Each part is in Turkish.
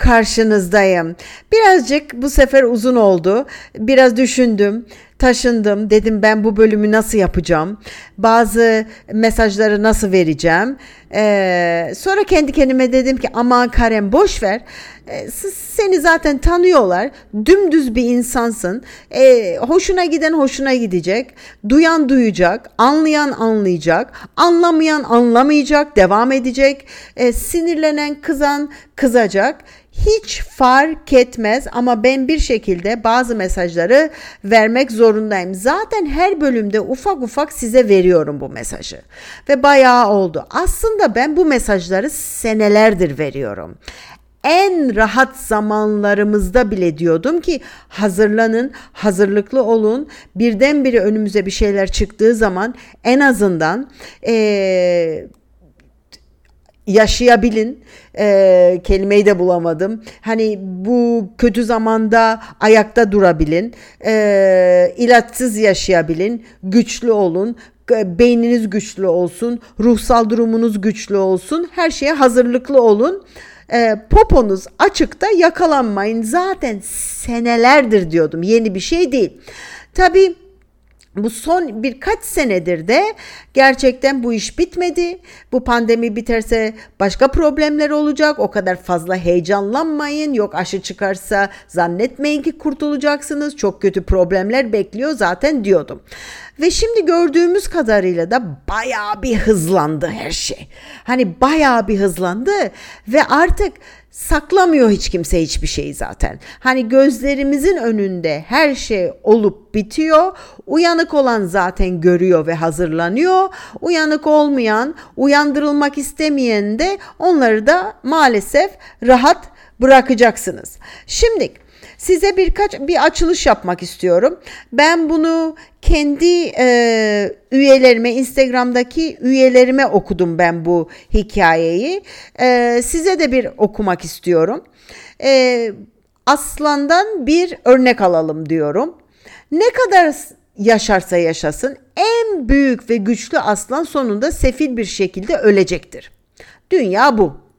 karşınızdayım. Birazcık bu sefer uzun oldu. Biraz düşündüm, taşındım. Dedim ben bu bölümü nasıl yapacağım? Bazı mesajları nasıl vereceğim? Ee, sonra kendi kendime dedim ki aman Karen boş ver. Ee, seni zaten tanıyorlar. Dümdüz bir insansın. Ee, hoşuna giden hoşuna gidecek. Duyan duyacak. Anlayan anlayacak. Anlamayan anlamayacak. Devam edecek. Ee, sinirlenen kızan kızacak hiç fark etmez ama ben bir şekilde bazı mesajları vermek zorundayım. Zaten her bölümde ufak ufak size veriyorum bu mesajı. Ve bayağı oldu. Aslında ben bu mesajları senelerdir veriyorum en rahat zamanlarımızda bile diyordum ki hazırlanın, hazırlıklı olun. Birdenbire önümüze bir şeyler çıktığı zaman en azından ee, yaşayabilin. E, kelimeyi de bulamadım. Hani bu kötü zamanda ayakta durabilin. E, ilaçsız yaşayabilin. Güçlü olun. Beyniniz güçlü olsun. Ruhsal durumunuz güçlü olsun. Her şeye hazırlıklı olun. E, poponuz açıkta yakalanmayın. Zaten senelerdir diyordum. Yeni bir şey değil. Tabii bu son birkaç senedir de gerçekten bu iş bitmedi. Bu pandemi biterse başka problemler olacak. O kadar fazla heyecanlanmayın. Yok aşı çıkarsa zannetmeyin ki kurtulacaksınız. Çok kötü problemler bekliyor zaten diyordum. Ve şimdi gördüğümüz kadarıyla da bayağı bir hızlandı her şey. Hani bayağı bir hızlandı ve artık saklamıyor hiç kimse hiçbir şeyi zaten. Hani gözlerimizin önünde her şey olup bitiyor. Uyanık olan zaten görüyor ve hazırlanıyor. Uyanık olmayan, uyandırılmak istemeyen de onları da maalesef rahat bırakacaksınız. Şimdi Size birkaç bir açılış yapmak istiyorum. Ben bunu kendi e, üyelerime Instagram'daki üyelerime okudum ben bu hikayeyi. E, size de bir okumak istiyorum. E, aslandan bir örnek alalım diyorum. Ne kadar yaşarsa yaşasın en büyük ve güçlü aslan sonunda sefil bir şekilde ölecektir. Dünya bu.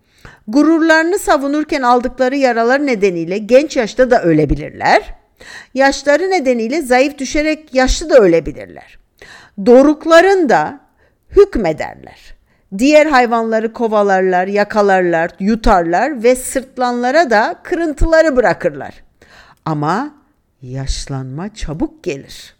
Gururlarını savunurken aldıkları yaralar nedeniyle genç yaşta da ölebilirler. Yaşları nedeniyle zayıf düşerek yaşlı da ölebilirler. Doruklarında hükmederler. Diğer hayvanları kovalarlar, yakalarlar, yutarlar ve sırtlanlara da kırıntıları bırakırlar. Ama yaşlanma çabuk gelir.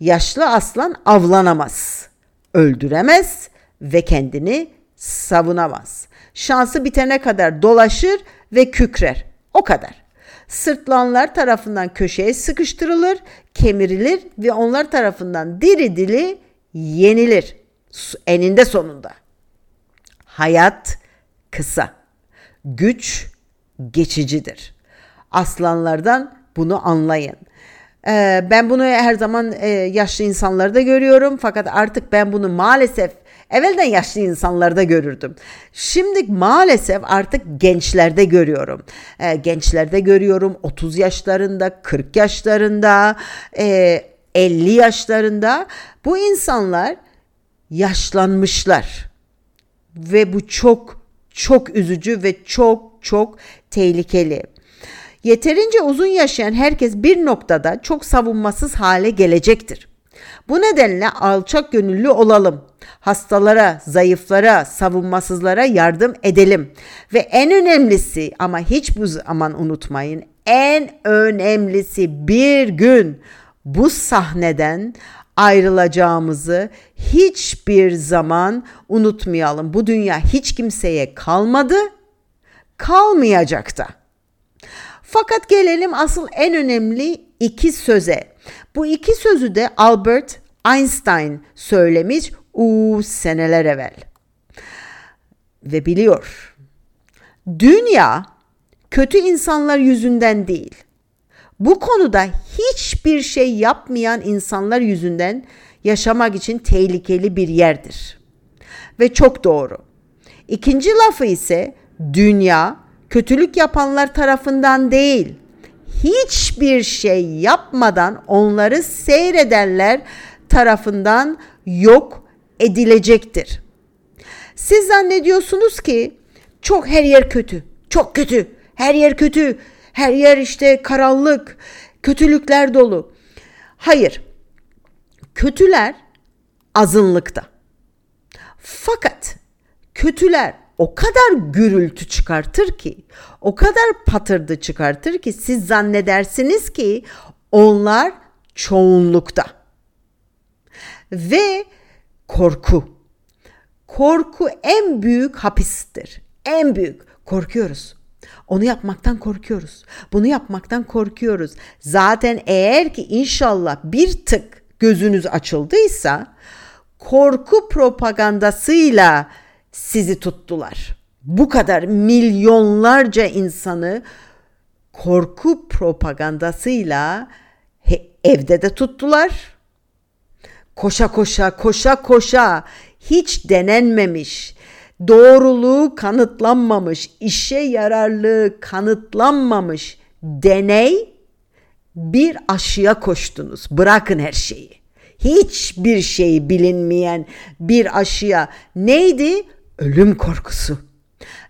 Yaşlı aslan avlanamaz, öldüremez ve kendini savunamaz. Şansı bitene kadar dolaşır ve kükrer. O kadar. Sırtlanlar tarafından köşeye sıkıştırılır, kemirilir ve onlar tarafından diri dili yenilir. Eninde sonunda. Hayat kısa. Güç geçicidir. Aslanlardan bunu anlayın. Ee, ben bunu her zaman e, yaşlı insanlarda görüyorum fakat artık ben bunu maalesef Evvelden yaşlı insanlarda görürdüm. Şimdi maalesef artık gençlerde görüyorum. E, gençlerde görüyorum 30 yaşlarında, 40 yaşlarında, e, 50 yaşlarında. Bu insanlar yaşlanmışlar. Ve bu çok çok üzücü ve çok çok tehlikeli. Yeterince uzun yaşayan herkes bir noktada çok savunmasız hale gelecektir. Bu nedenle alçak gönüllü olalım. Hastalara, zayıflara, savunmasızlara yardım edelim. Ve en önemlisi ama hiç bu zaman unutmayın. En önemlisi bir gün bu sahneden ayrılacağımızı hiçbir zaman unutmayalım. Bu dünya hiç kimseye kalmadı, kalmayacak da. Fakat gelelim asıl en önemli iki söze. Bu iki sözü de Albert Einstein söylemiş u seneler evvel. Ve biliyor. Dünya kötü insanlar yüzünden değil. Bu konuda hiçbir şey yapmayan insanlar yüzünden yaşamak için tehlikeli bir yerdir. Ve çok doğru. İkinci lafı ise dünya kötülük yapanlar tarafından değil, hiçbir şey yapmadan onları seyredenler tarafından yok edilecektir. Siz zannediyorsunuz ki çok her yer kötü, çok kötü, her yer kötü, her yer işte karanlık, kötülükler dolu. Hayır, kötüler azınlıkta. Fakat kötüler o kadar gürültü çıkartır ki, o kadar patırdı çıkartır ki siz zannedersiniz ki onlar çoğunlukta. Ve korku. Korku en büyük hapistir. En büyük. Korkuyoruz. Onu yapmaktan korkuyoruz. Bunu yapmaktan korkuyoruz. Zaten eğer ki inşallah bir tık gözünüz açıldıysa korku propagandasıyla sizi tuttular. Bu kadar milyonlarca insanı korku propagandasıyla evde de tuttular. Koşa koşa koşa koşa hiç denenmemiş, doğruluğu kanıtlanmamış, işe yararlığı kanıtlanmamış deney bir aşıya koştunuz. Bırakın her şeyi. Hiçbir şey bilinmeyen bir aşıya neydi? Ölüm korkusu.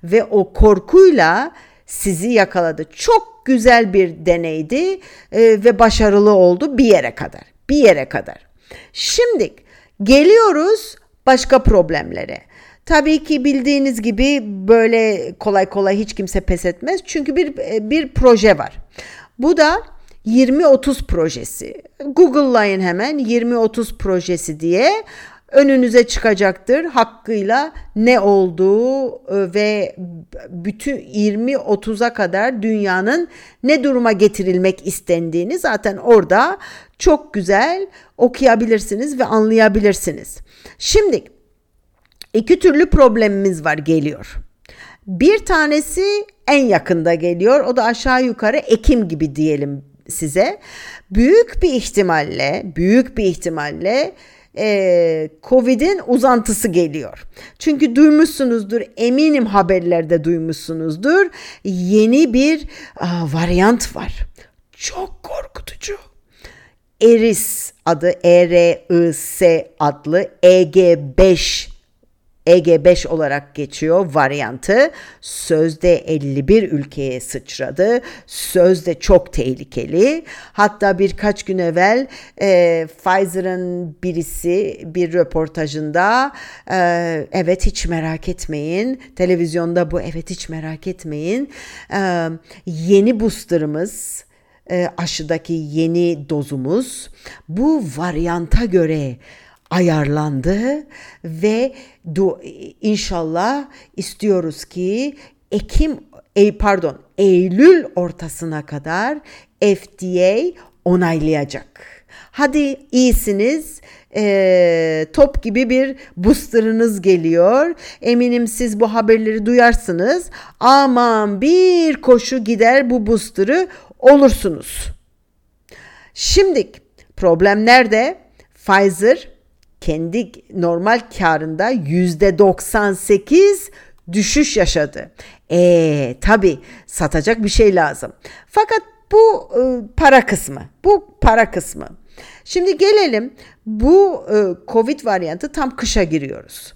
Ve o korkuyla sizi yakaladı. Çok güzel bir deneydi e, ve başarılı oldu bir yere kadar. Bir yere kadar. Şimdi geliyoruz başka problemlere. Tabii ki bildiğiniz gibi böyle kolay kolay hiç kimse pes etmez. Çünkü bir bir proje var. Bu da 20-30 projesi. Google'layın hemen 20-30 projesi diye önünüze çıkacaktır hakkıyla ne olduğu e, ve bütün 20-30'a kadar dünyanın ne duruma getirilmek istendiğini zaten orada çok güzel okuyabilirsiniz ve anlayabilirsiniz. Şimdi iki türlü problemimiz var geliyor. Bir tanesi en yakında geliyor. O da aşağı yukarı Ekim gibi diyelim size. Büyük bir ihtimalle, büyük bir ihtimalle e, Covid'in uzantısı geliyor. Çünkü duymuşsunuzdur, eminim haberlerde duymuşsunuzdur. Yeni bir a, varyant var. Çok korkutucu. Eris adı E-R-I-S adlı EG5 EG5 olarak geçiyor varyantı. Sözde 51 ülkeye sıçradı. Sözde çok tehlikeli. Hatta birkaç gün evvel e, Pfizer'ın birisi bir röportajında e, evet hiç merak etmeyin. Televizyonda bu evet hiç merak etmeyin. E, yeni booster'ımız e, aşıdaki yeni dozumuz bu varyanta göre ayarlandı ve du, inşallah istiyoruz ki Ekim e, pardon Eylül ortasına kadar FDA onaylayacak. Hadi iyisiniz. E, top gibi bir booster'ınız geliyor. Eminim siz bu haberleri duyarsınız. Aman bir koşu gider bu booster'ı olursunuz. Şimdi problem nerede? Pfizer kendi normal karında yüzde 98 düşüş yaşadı. E tabi satacak bir şey lazım. Fakat bu e, para kısmı. Bu para kısmı. Şimdi gelelim bu e, Covid varyantı tam kışa giriyoruz.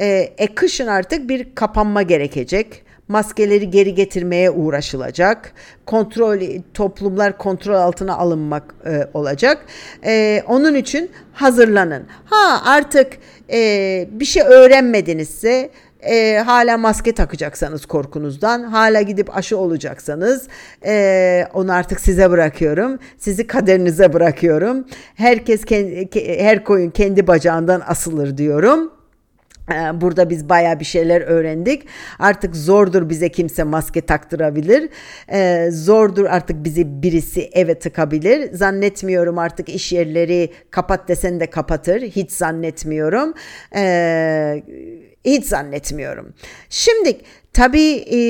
E, e kışın artık bir kapanma gerekecek maskeleri geri getirmeye uğraşılacak. Kontrol toplumlar kontrol altına alınmak e, olacak. E, onun için hazırlanın. Ha artık e, bir şey öğrenmedinizse e, hala maske takacaksanız korkunuzdan, hala gidip aşı olacaksanız e, onu artık size bırakıyorum. Sizi kaderinize bırakıyorum. Herkes kendi, her koyun kendi bacağından asılır diyorum. Ee, burada biz baya bir şeyler öğrendik. Artık zordur bize kimse maske taktırabilir. Ee, zordur artık bizi birisi eve tıkabilir. Zannetmiyorum artık iş yerleri kapat desen de kapatır. Hiç zannetmiyorum. Ee, hiç zannetmiyorum. Şimdi Tabii e,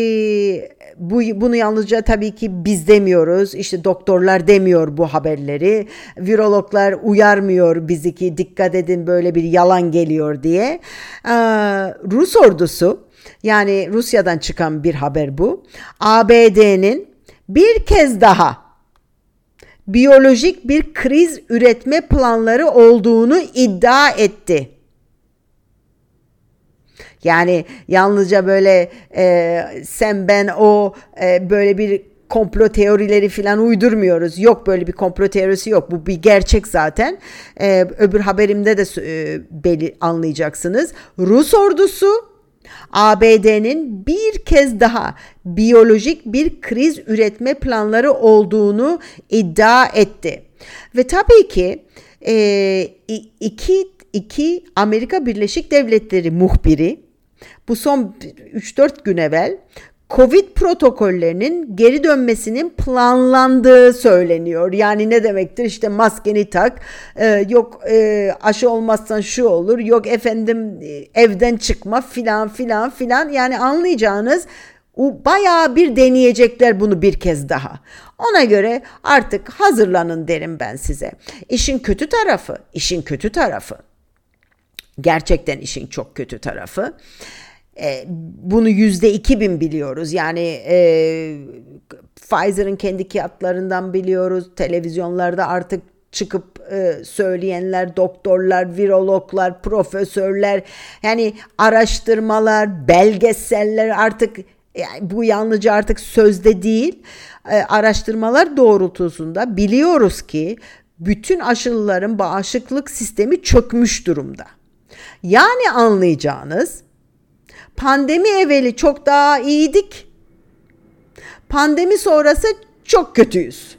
bu bunu yalnızca tabii ki biz demiyoruz. İşte doktorlar demiyor bu haberleri. Virologlar uyarmıyor bizi ki dikkat edin böyle bir yalan geliyor diye. Ee, Rus ordusu yani Rusya'dan çıkan bir haber bu. ABD'nin bir kez daha biyolojik bir kriz üretme planları olduğunu iddia etti. Yani yalnızca böyle e, sen ben o e, böyle bir komplo teorileri falan uydurmuyoruz. Yok böyle bir komplo teorisi yok. Bu bir gerçek zaten. Ee, öbür haberimde de e, belli anlayacaksınız. Rus ordusu ABD'nin bir kez daha biyolojik bir kriz üretme planları olduğunu iddia etti. Ve tabii ki e, iki, iki Amerika Birleşik Devletleri muhbiri bu son 3-4 gün evvel Covid protokollerinin geri dönmesinin planlandığı söyleniyor. Yani ne demektir? İşte maskeni tak, e, yok e, aşı olmazsan şu olur, yok efendim e, evden çıkma filan filan filan. Yani anlayacağınız bayağı bir deneyecekler bunu bir kez daha. Ona göre artık hazırlanın derim ben size. İşin kötü tarafı, işin kötü tarafı. Gerçekten işin çok kötü tarafı. E, bunu yüzde iki bin biliyoruz. Yani e, Pfizer'ın kendi kağıtlarından biliyoruz. Televizyonlarda artık çıkıp e, söyleyenler, doktorlar, virologlar, profesörler, yani araştırmalar, belgeseller artık yani bu yalnızca artık sözde değil, e, araştırmalar doğrultusunda biliyoruz ki bütün aşılıların bağışıklık sistemi çökmüş durumda. Yani anlayacağınız Pandemi evveli çok daha iyiydik. Pandemi sonrası çok kötüyüz.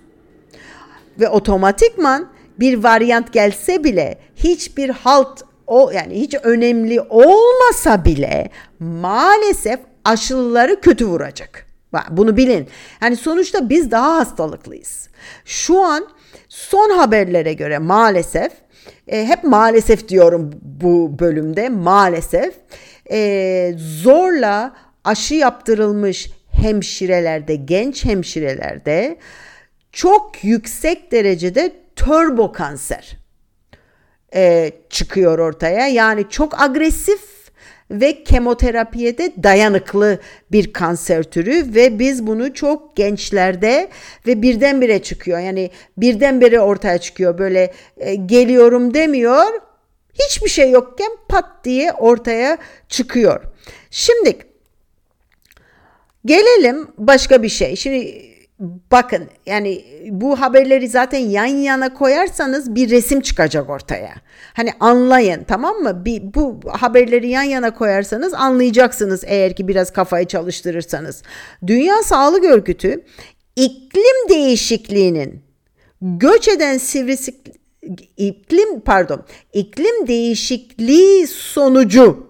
Ve otomatikman bir varyant gelse bile hiçbir halt o yani hiç önemli olmasa bile maalesef aşılıları kötü vuracak. Bunu bilin. Yani sonuçta biz daha hastalıklıyız. Şu an son haberlere göre maalesef e, hep maalesef diyorum bu bölümde maalesef e, zorla aşı yaptırılmış hemşirelerde, genç hemşirelerde çok yüksek derecede turbo kanser e, çıkıyor ortaya. Yani çok agresif ve kemoterapiye de dayanıklı bir kanser türü ve biz bunu çok gençlerde ve birdenbire çıkıyor. Yani birdenbire ortaya çıkıyor. Böyle e, geliyorum demiyor hiçbir şey yokken pat diye ortaya çıkıyor. Şimdi gelelim başka bir şey. Şimdi bakın yani bu haberleri zaten yan yana koyarsanız bir resim çıkacak ortaya. Hani anlayın tamam mı? Bir, bu haberleri yan yana koyarsanız anlayacaksınız eğer ki biraz kafayı çalıştırırsanız. Dünya Sağlık Örgütü iklim değişikliğinin göç eden sivrisi, iklim pardon iklim değişikliği sonucu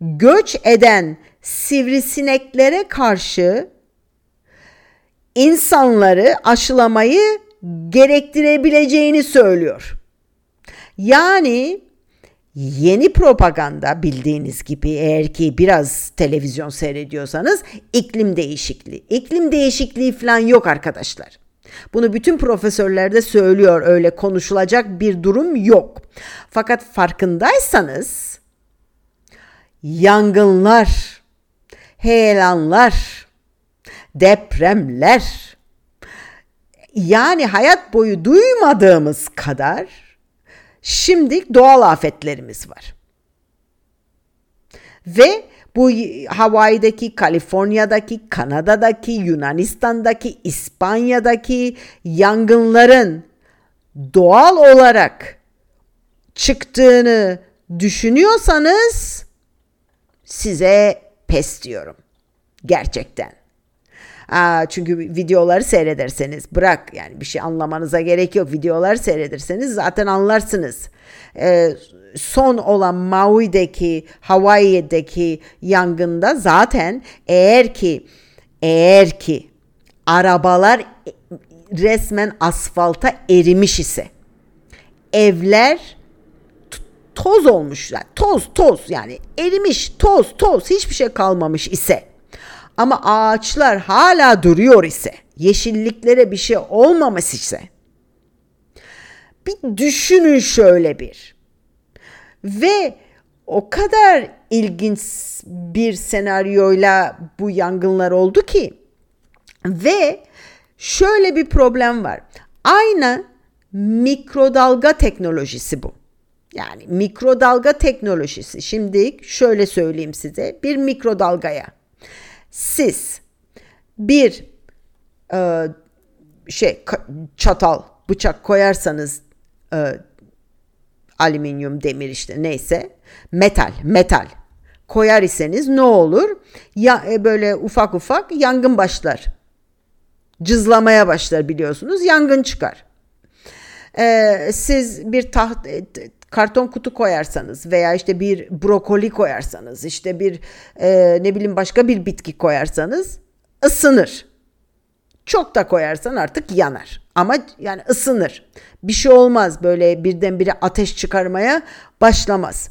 göç eden sivrisineklere karşı insanları aşılamayı gerektirebileceğini söylüyor. Yani yeni propaganda bildiğiniz gibi eğer ki biraz televizyon seyrediyorsanız iklim değişikliği. İklim değişikliği falan yok arkadaşlar. Bunu bütün profesörler de söylüyor öyle konuşulacak bir durum yok. Fakat farkındaysanız yangınlar, heyelanlar, depremler yani hayat boyu duymadığımız kadar şimdi doğal afetlerimiz var. Ve bu Hawaii'deki, Kaliforniya'daki, Kanada'daki, Yunanistan'daki, İspanya'daki yangınların doğal olarak çıktığını düşünüyorsanız size pes diyorum. Gerçekten. Aa, çünkü videoları seyrederseniz bırak yani bir şey anlamanıza gerek yok. Videoları seyrederseniz zaten anlarsınız. Ee, son olan Maui'deki, Hawaii'deki yangında zaten eğer ki eğer ki arabalar resmen asfalta erimiş ise evler toz olmuş. Yani toz toz yani erimiş toz toz hiçbir şey kalmamış ise ama ağaçlar hala duruyor ise yeşilliklere bir şey olmamış ise bir düşünün şöyle bir. Ve o kadar ilginç bir senaryoyla bu yangınlar oldu ki ve şöyle bir problem var. Aynı mikrodalga teknolojisi bu. Yani mikrodalga teknolojisi. Şimdi şöyle söyleyeyim size. Bir mikrodalgaya siz bir e, şey çatal, bıçak koyarsanız e, alüminyum, demir işte neyse metal, metal koyar iseniz ne olur? Ya e, böyle ufak ufak yangın başlar. Cızlamaya başlar biliyorsunuz. Yangın çıkar. Ee, siz bir taht e, karton kutu koyarsanız veya işte bir brokoli koyarsanız işte bir e, ne bileyim başka bir bitki koyarsanız ısınır. Çok da koyarsan artık yanar. Ama yani ısınır. Bir şey olmaz böyle birdenbire ateş çıkarmaya başlamaz.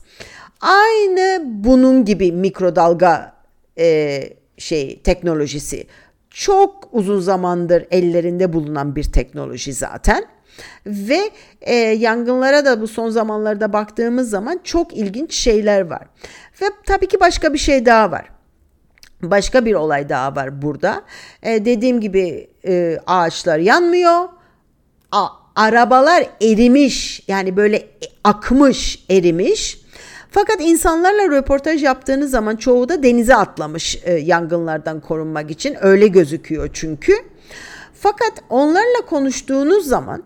Aynı bunun gibi mikrodalga e, şey teknolojisi çok uzun zamandır ellerinde bulunan bir teknoloji zaten. Ve e, yangınlara da bu son zamanlarda baktığımız zaman çok ilginç şeyler var. Ve tabii ki başka bir şey daha var. Başka bir olay daha var burada. E, dediğim gibi e, ağaçlar yanmıyor. A, arabalar erimiş yani böyle akmış erimiş. Fakat insanlarla röportaj yaptığınız zaman çoğu da denize atlamış e, yangınlardan korunmak için öyle gözüküyor çünkü. Fakat onlarla konuştuğunuz zaman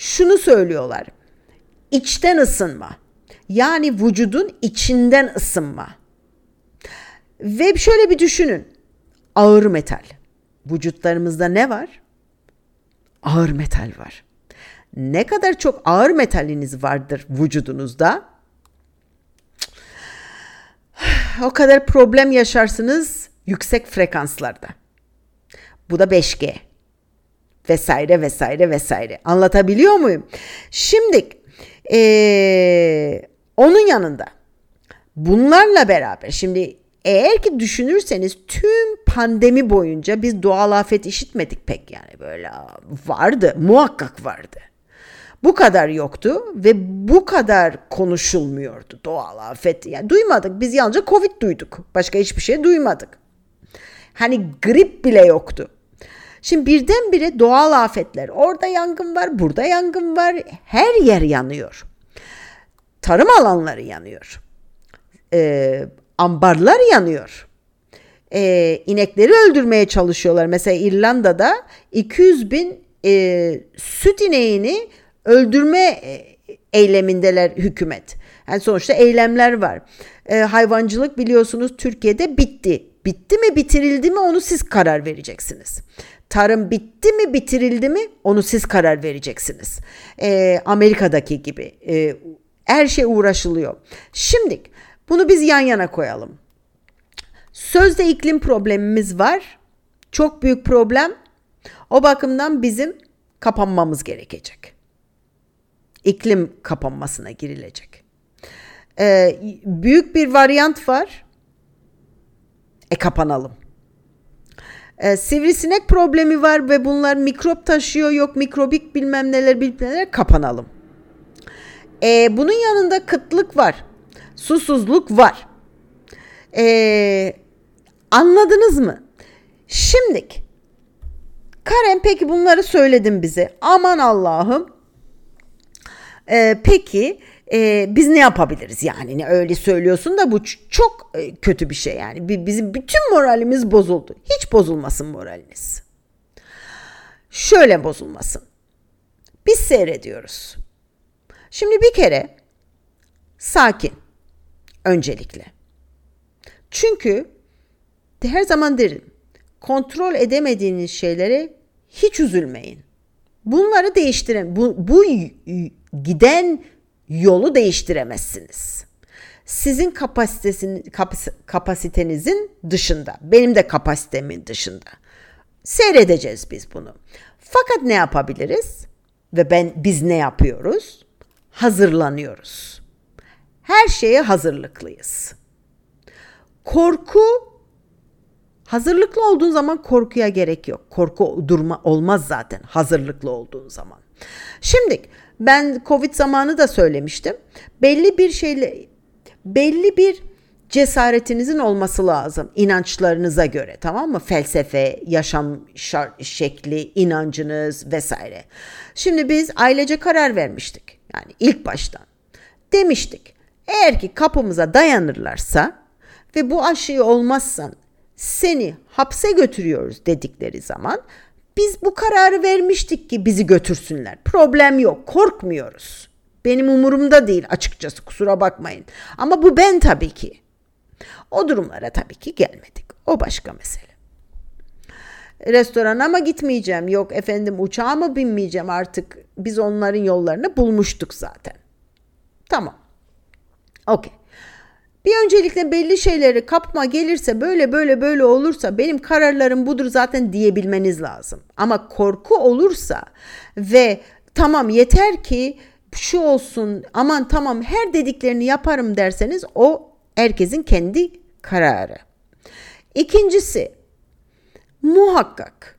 şunu söylüyorlar. İçten ısınma. Yani vücudun içinden ısınma. Ve şöyle bir düşünün. Ağır metal. Vücutlarımızda ne var? Ağır metal var. Ne kadar çok ağır metaliniz vardır vücudunuzda, o kadar problem yaşarsınız yüksek frekanslarda. Bu da 5G vesaire vesaire vesaire. Anlatabiliyor muyum? Şimdi ee, onun yanında bunlarla beraber şimdi eğer ki düşünürseniz tüm pandemi boyunca biz doğal afet işitmedik pek yani böyle vardı muhakkak vardı. Bu kadar yoktu ve bu kadar konuşulmuyordu doğal afet. Yani duymadık. Biz yalnızca Covid duyduk. Başka hiçbir şey duymadık. Hani grip bile yoktu. Şimdi birdenbire doğal afetler. Orada yangın var, burada yangın var. Her yer yanıyor. Tarım alanları yanıyor. Ee, ambarlar yanıyor. Ee, inekleri öldürmeye çalışıyorlar. Mesela İrlanda'da 200 bin e, süt ineğini öldürme e, eylemindeler hükümet. Yani sonuçta eylemler var. E, hayvancılık biliyorsunuz Türkiye'de bitti. Bitti mi bitirildi mi onu siz karar vereceksiniz. Tarım bitti mi bitirildi mi onu siz karar vereceksiniz. E, Amerika'daki gibi e, her şey uğraşılıyor. Şimdi bunu biz yan yana koyalım. Sözde iklim problemimiz var. Çok büyük problem. O bakımdan bizim kapanmamız gerekecek. İklim kapanmasına girilecek. Ee, büyük bir varyant var. E kapanalım. Ee, sivrisinek problemi var ve bunlar mikrop taşıyor yok mikrobik bilmem neler bilmem neler kapanalım. Ee, bunun yanında kıtlık var. Susuzluk var. Ee, anladınız mı? Şimdik Karen peki bunları söyledin bize. Aman Allah'ım. Ee, peki e, biz ne yapabiliriz yani? Ne öyle söylüyorsun da bu çok e, kötü bir şey yani. Bizim bütün moralimiz bozuldu. Hiç bozulmasın moraliniz. Şöyle bozulmasın. Biz seyrediyoruz. Şimdi bir kere sakin öncelikle. Çünkü her zaman derim kontrol edemediğiniz şeylere hiç üzülmeyin. Bunları değiştiren bu, bu giden yolu değiştiremezsiniz. Sizin kapasitenizin dışında, benim de kapasitemin dışında. Seyredeceğiz biz bunu. Fakat ne yapabiliriz? Ve ben biz ne yapıyoruz? Hazırlanıyoruz. her şeye hazırlıklıyız. Korku hazırlıklı olduğun zaman korkuya gerek yok. Korku durma olmaz zaten hazırlıklı olduğun zaman. Şimdi ben Covid zamanı da söylemiştim. Belli bir şeyle belli bir cesaretinizin olması lazım inançlarınıza göre tamam mı? Felsefe, yaşam şekli, inancınız vesaire. Şimdi biz ailece karar vermiştik. Yani ilk baştan demiştik. Eğer ki kapımıza dayanırlarsa ve bu aşıyı olmazsan seni hapse götürüyoruz dedikleri zaman biz bu kararı vermiştik ki bizi götürsünler. Problem yok, korkmuyoruz. Benim umurumda değil açıkçası kusura bakmayın. Ama bu ben tabii ki. O durumlara tabii ki gelmedik. O başka mesele. Restorana mı gitmeyeceğim? Yok efendim uçağa mı binmeyeceğim artık? Biz onların yollarını bulmuştuk zaten. Tamam. Okey. Bir öncelikle belli şeyleri kapma gelirse böyle böyle böyle olursa benim kararlarım budur zaten diyebilmeniz lazım. Ama korku olursa ve tamam yeter ki şu olsun aman tamam her dediklerini yaparım derseniz o herkesin kendi kararı. İkincisi muhakkak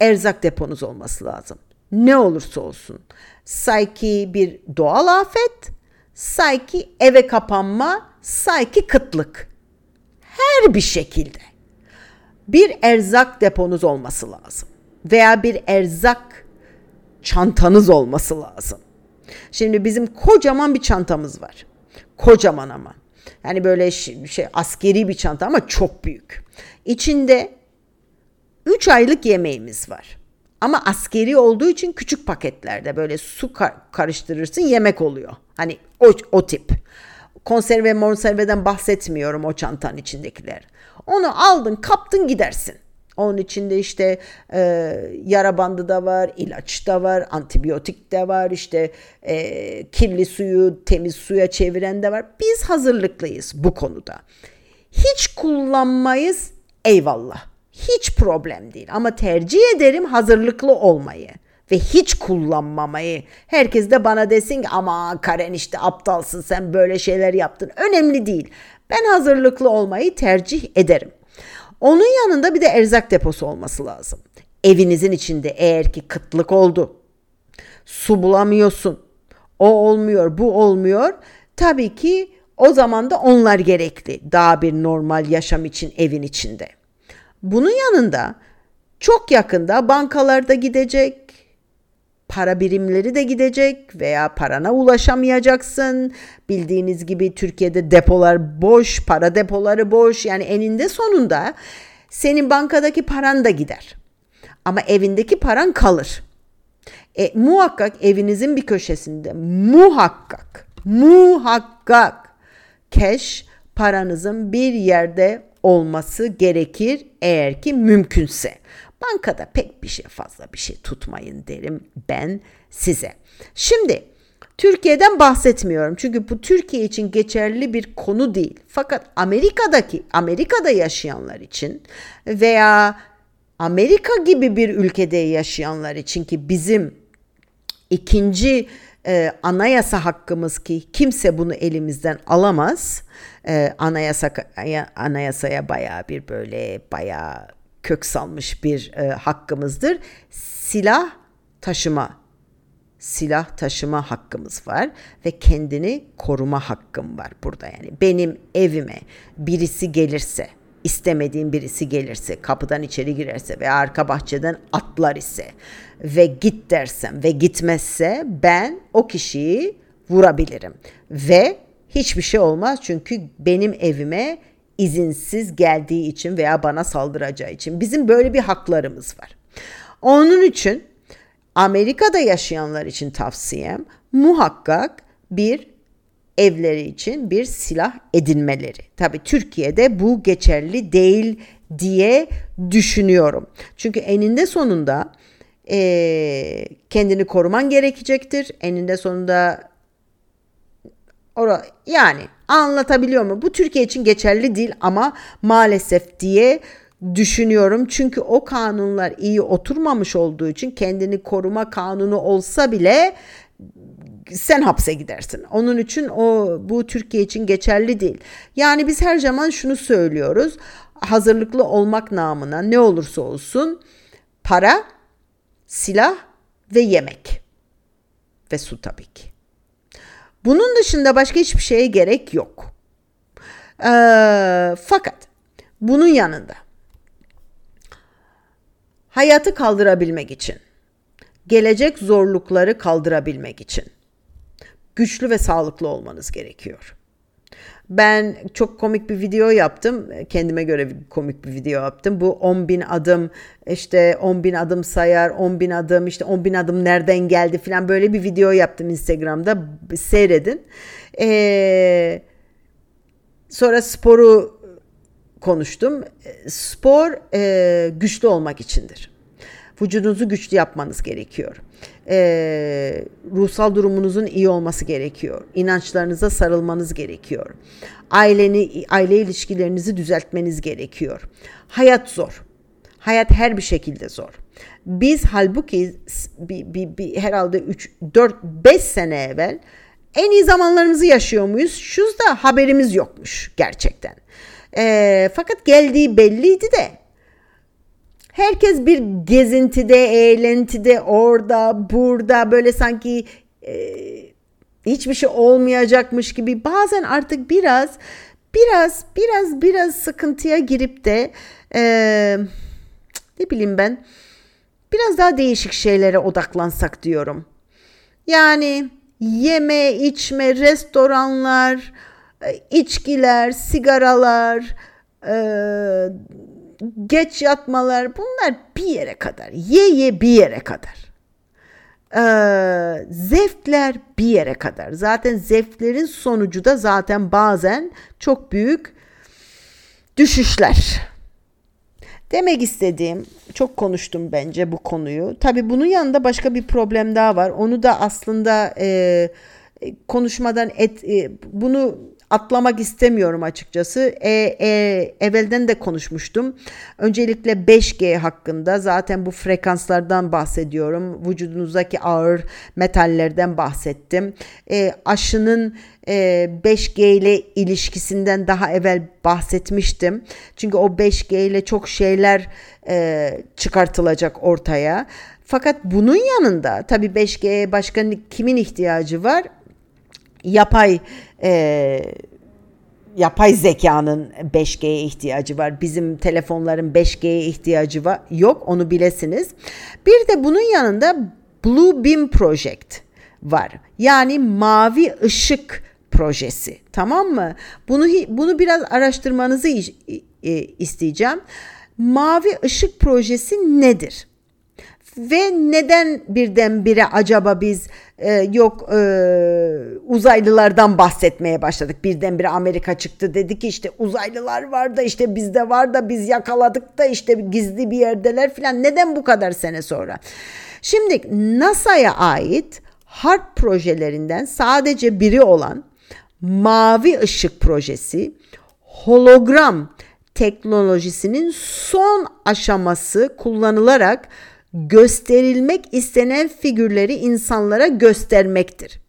erzak deponuz olması lazım. Ne olursa olsun. Sayki bir doğal afet, sayki eve kapanma, sayki kıtlık. Her bir şekilde bir erzak deponuz olması lazım. Veya bir erzak çantanız olması lazım. Şimdi bizim kocaman bir çantamız var. Kocaman ama. Yani böyle şey, şey askeri bir çanta ama çok büyük. İçinde 3 aylık yemeğimiz var. Ama askeri olduğu için küçük paketlerde böyle su kar- karıştırırsın yemek oluyor. Hani o, o tip. Konserve monserveden bahsetmiyorum o çantanın içindekiler. Onu aldın kaptın gidersin. Onun içinde işte e, yara bandı da var, ilaç da var, antibiyotik de var, işte e, kirli suyu temiz suya çeviren de var. Biz hazırlıklıyız bu konuda. Hiç kullanmayız eyvallah. Hiç problem değil ama tercih ederim hazırlıklı olmayı ve hiç kullanmamayı. Herkes de bana desin ki ama Karen işte aptalsın sen böyle şeyler yaptın. Önemli değil. Ben hazırlıklı olmayı tercih ederim. Onun yanında bir de erzak deposu olması lazım. Evinizin içinde eğer ki kıtlık oldu. Su bulamıyorsun. O olmuyor, bu olmuyor. Tabii ki o zaman da onlar gerekli. Daha bir normal yaşam için evin içinde. Bunun yanında çok yakında bankalarda gidecek, para birimleri de gidecek veya parana ulaşamayacaksın. Bildiğiniz gibi Türkiye'de depolar boş, para depoları boş. Yani eninde sonunda senin bankadaki paran da gider. Ama evindeki paran kalır. E, muhakkak evinizin bir köşesinde muhakkak muhakkak cash paranızın bir yerde olması gerekir eğer ki mümkünse. Bankada pek bir şey fazla bir şey tutmayın derim ben size. Şimdi Türkiye'den bahsetmiyorum çünkü bu Türkiye için geçerli bir konu değil. Fakat Amerika'daki Amerika'da yaşayanlar için veya Amerika gibi bir ülkede yaşayanlar için ki bizim ikinci e, anayasa hakkımız ki kimse bunu elimizden alamaz. E, anayasa anayasaya baya bir böyle baya kök salmış bir e, hakkımızdır. Silah taşıma silah taşıma hakkımız var ve kendini koruma hakkım var burada yani. Benim evime birisi gelirse, istemediğim birisi gelirse, kapıdan içeri girerse ve arka bahçeden atlar ise ve git dersem ve gitmezse ben o kişiyi vurabilirim ve hiçbir şey olmaz çünkü benim evime izinsiz geldiği için veya bana saldıracağı için bizim böyle bir haklarımız var. Onun için Amerika'da yaşayanlar için tavsiyem muhakkak bir evleri için bir silah edinmeleri. Tabii Türkiye'de bu geçerli değil diye düşünüyorum. Çünkü eninde sonunda e, kendini koruman gerekecektir. Eninde sonunda Ora, yani anlatabiliyor mu? Bu Türkiye için geçerli değil ama maalesef diye düşünüyorum. Çünkü o kanunlar iyi oturmamış olduğu için kendini koruma kanunu olsa bile sen hapse gidersin. Onun için o bu Türkiye için geçerli değil. Yani biz her zaman şunu söylüyoruz. Hazırlıklı olmak namına ne olursa olsun para, silah ve yemek ve su tabii ki. Bunun dışında başka hiçbir şeye gerek yok. Ee, fakat bunun yanında hayatı kaldırabilmek için, gelecek zorlukları kaldırabilmek için güçlü ve sağlıklı olmanız gerekiyor. Ben çok komik bir video yaptım. Kendime göre komik bir video yaptım. Bu 10 bin adım işte 10 bin adım sayar 10 bin adım işte 10 bin adım nereden geldi falan böyle bir video yaptım Instagram'da. Seyredin. Ee, sonra sporu konuştum. Spor e, güçlü olmak içindir. Vücudunuzu güçlü yapmanız gerekiyor. Ee, ruhsal durumunuzun iyi olması gerekiyor. İnançlarınıza sarılmanız gerekiyor. Aileni, aile ilişkilerinizi düzeltmeniz gerekiyor. Hayat zor. Hayat her bir şekilde zor. Biz halbuki bir, bir, bir, herhalde 3, 4, 5 sene evvel en iyi zamanlarımızı yaşıyor muyuz? Şuz da haberimiz yokmuş gerçekten. E, fakat geldiği belliydi de herkes bir gezintide, eğlentide, orada, burada böyle sanki e, hiçbir şey olmayacakmış gibi bazen artık biraz biraz biraz biraz sıkıntıya girip de e, ne bileyim ben biraz daha değişik şeylere odaklansak diyorum. Yani yeme, içme, restoranlar, e, içkiler, sigaralar, e, geç yatmalar bunlar bir yere kadar. Ye ye bir yere kadar. Ee, zevkler bir yere kadar. Zaten zevklerin sonucu da zaten bazen çok büyük düşüşler. Demek istediğim çok konuştum bence bu konuyu. Tabi bunun yanında başka bir problem daha var. Onu da aslında e, konuşmadan et, e, bunu atlamak istemiyorum açıkçası. E, e, evvelden de konuşmuştum. Öncelikle 5G hakkında zaten bu frekanslardan bahsediyorum. Vücudunuzdaki ağır metallerden bahsettim. E, aşının e, 5G ile ilişkisinden daha evvel bahsetmiştim. Çünkü o 5G ile çok şeyler e, çıkartılacak ortaya. Fakat bunun yanında tabii 5G'ye başka kimin ihtiyacı var? yapay e, yapay zekanın 5G'ye ihtiyacı var. Bizim telefonların 5G'ye ihtiyacı var. Yok onu bilesiniz. Bir de bunun yanında Blue Beam Project var. Yani mavi ışık projesi. Tamam mı? Bunu bunu biraz araştırmanızı isteyeceğim. Mavi ışık projesi nedir? Ve neden birdenbire acaba biz e, yok e, uzaylılardan bahsetmeye başladık. Birdenbire Amerika çıktı dedi ki işte uzaylılar var da işte bizde var da biz yakaladık da işte gizli bir yerdeler filan. Neden bu kadar sene sonra? Şimdi NASA'ya ait HARP projelerinden sadece biri olan Mavi Işık projesi hologram teknolojisinin son aşaması kullanılarak gösterilmek istenen figürleri insanlara göstermektir.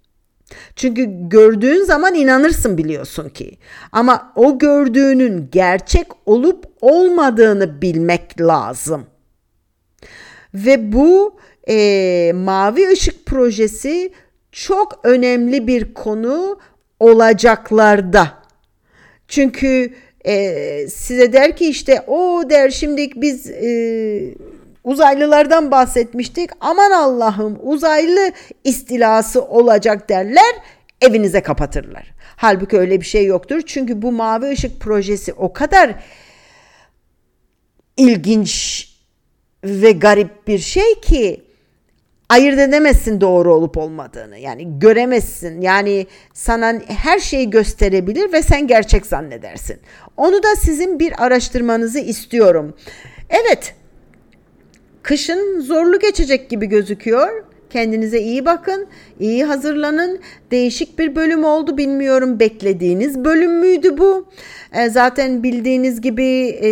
Çünkü gördüğün zaman inanırsın biliyorsun ki. Ama o gördüğünün gerçek olup olmadığını bilmek lazım. Ve bu e, mavi ışık projesi çok önemli bir konu olacaklarda. Çünkü e, size der ki işte o der şimdi biz e, uzaylılardan bahsetmiştik. Aman Allah'ım uzaylı istilası olacak derler evinize kapatırlar. Halbuki öyle bir şey yoktur. Çünkü bu mavi ışık projesi o kadar ilginç ve garip bir şey ki ayırt edemezsin doğru olup olmadığını. Yani göremezsin. Yani sana her şeyi gösterebilir ve sen gerçek zannedersin. Onu da sizin bir araştırmanızı istiyorum. Evet, Kışın zorlu geçecek gibi gözüküyor. Kendinize iyi bakın, iyi hazırlanın. Değişik bir bölüm oldu bilmiyorum beklediğiniz bölüm müydü bu? E, zaten bildiğiniz gibi e,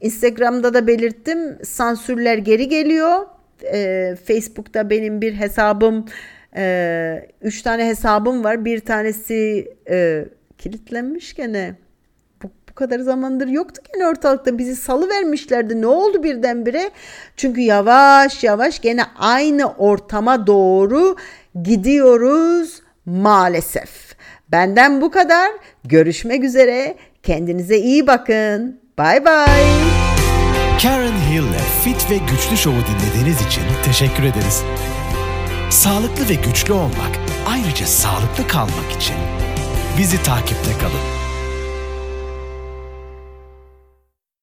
Instagram'da da belirttim sansürler geri geliyor. E, Facebook'ta benim bir hesabım Ee, üç tane hesabım var. Bir tanesi e, kilitlenmiş gene. Kadar zamandır yoktu gene ortalıkta. Bizi salı vermişlerdi. Ne oldu birdenbire? Çünkü yavaş yavaş gene aynı ortama doğru gidiyoruz maalesef. Benden bu kadar. Görüşmek üzere. Kendinize iyi bakın. Bye bye. Karen Hill'le Fit ve Güçlü Show'u dinlediğiniz için teşekkür ederiz. Sağlıklı ve güçlü olmak, ayrıca sağlıklı kalmak için bizi takipte kalın.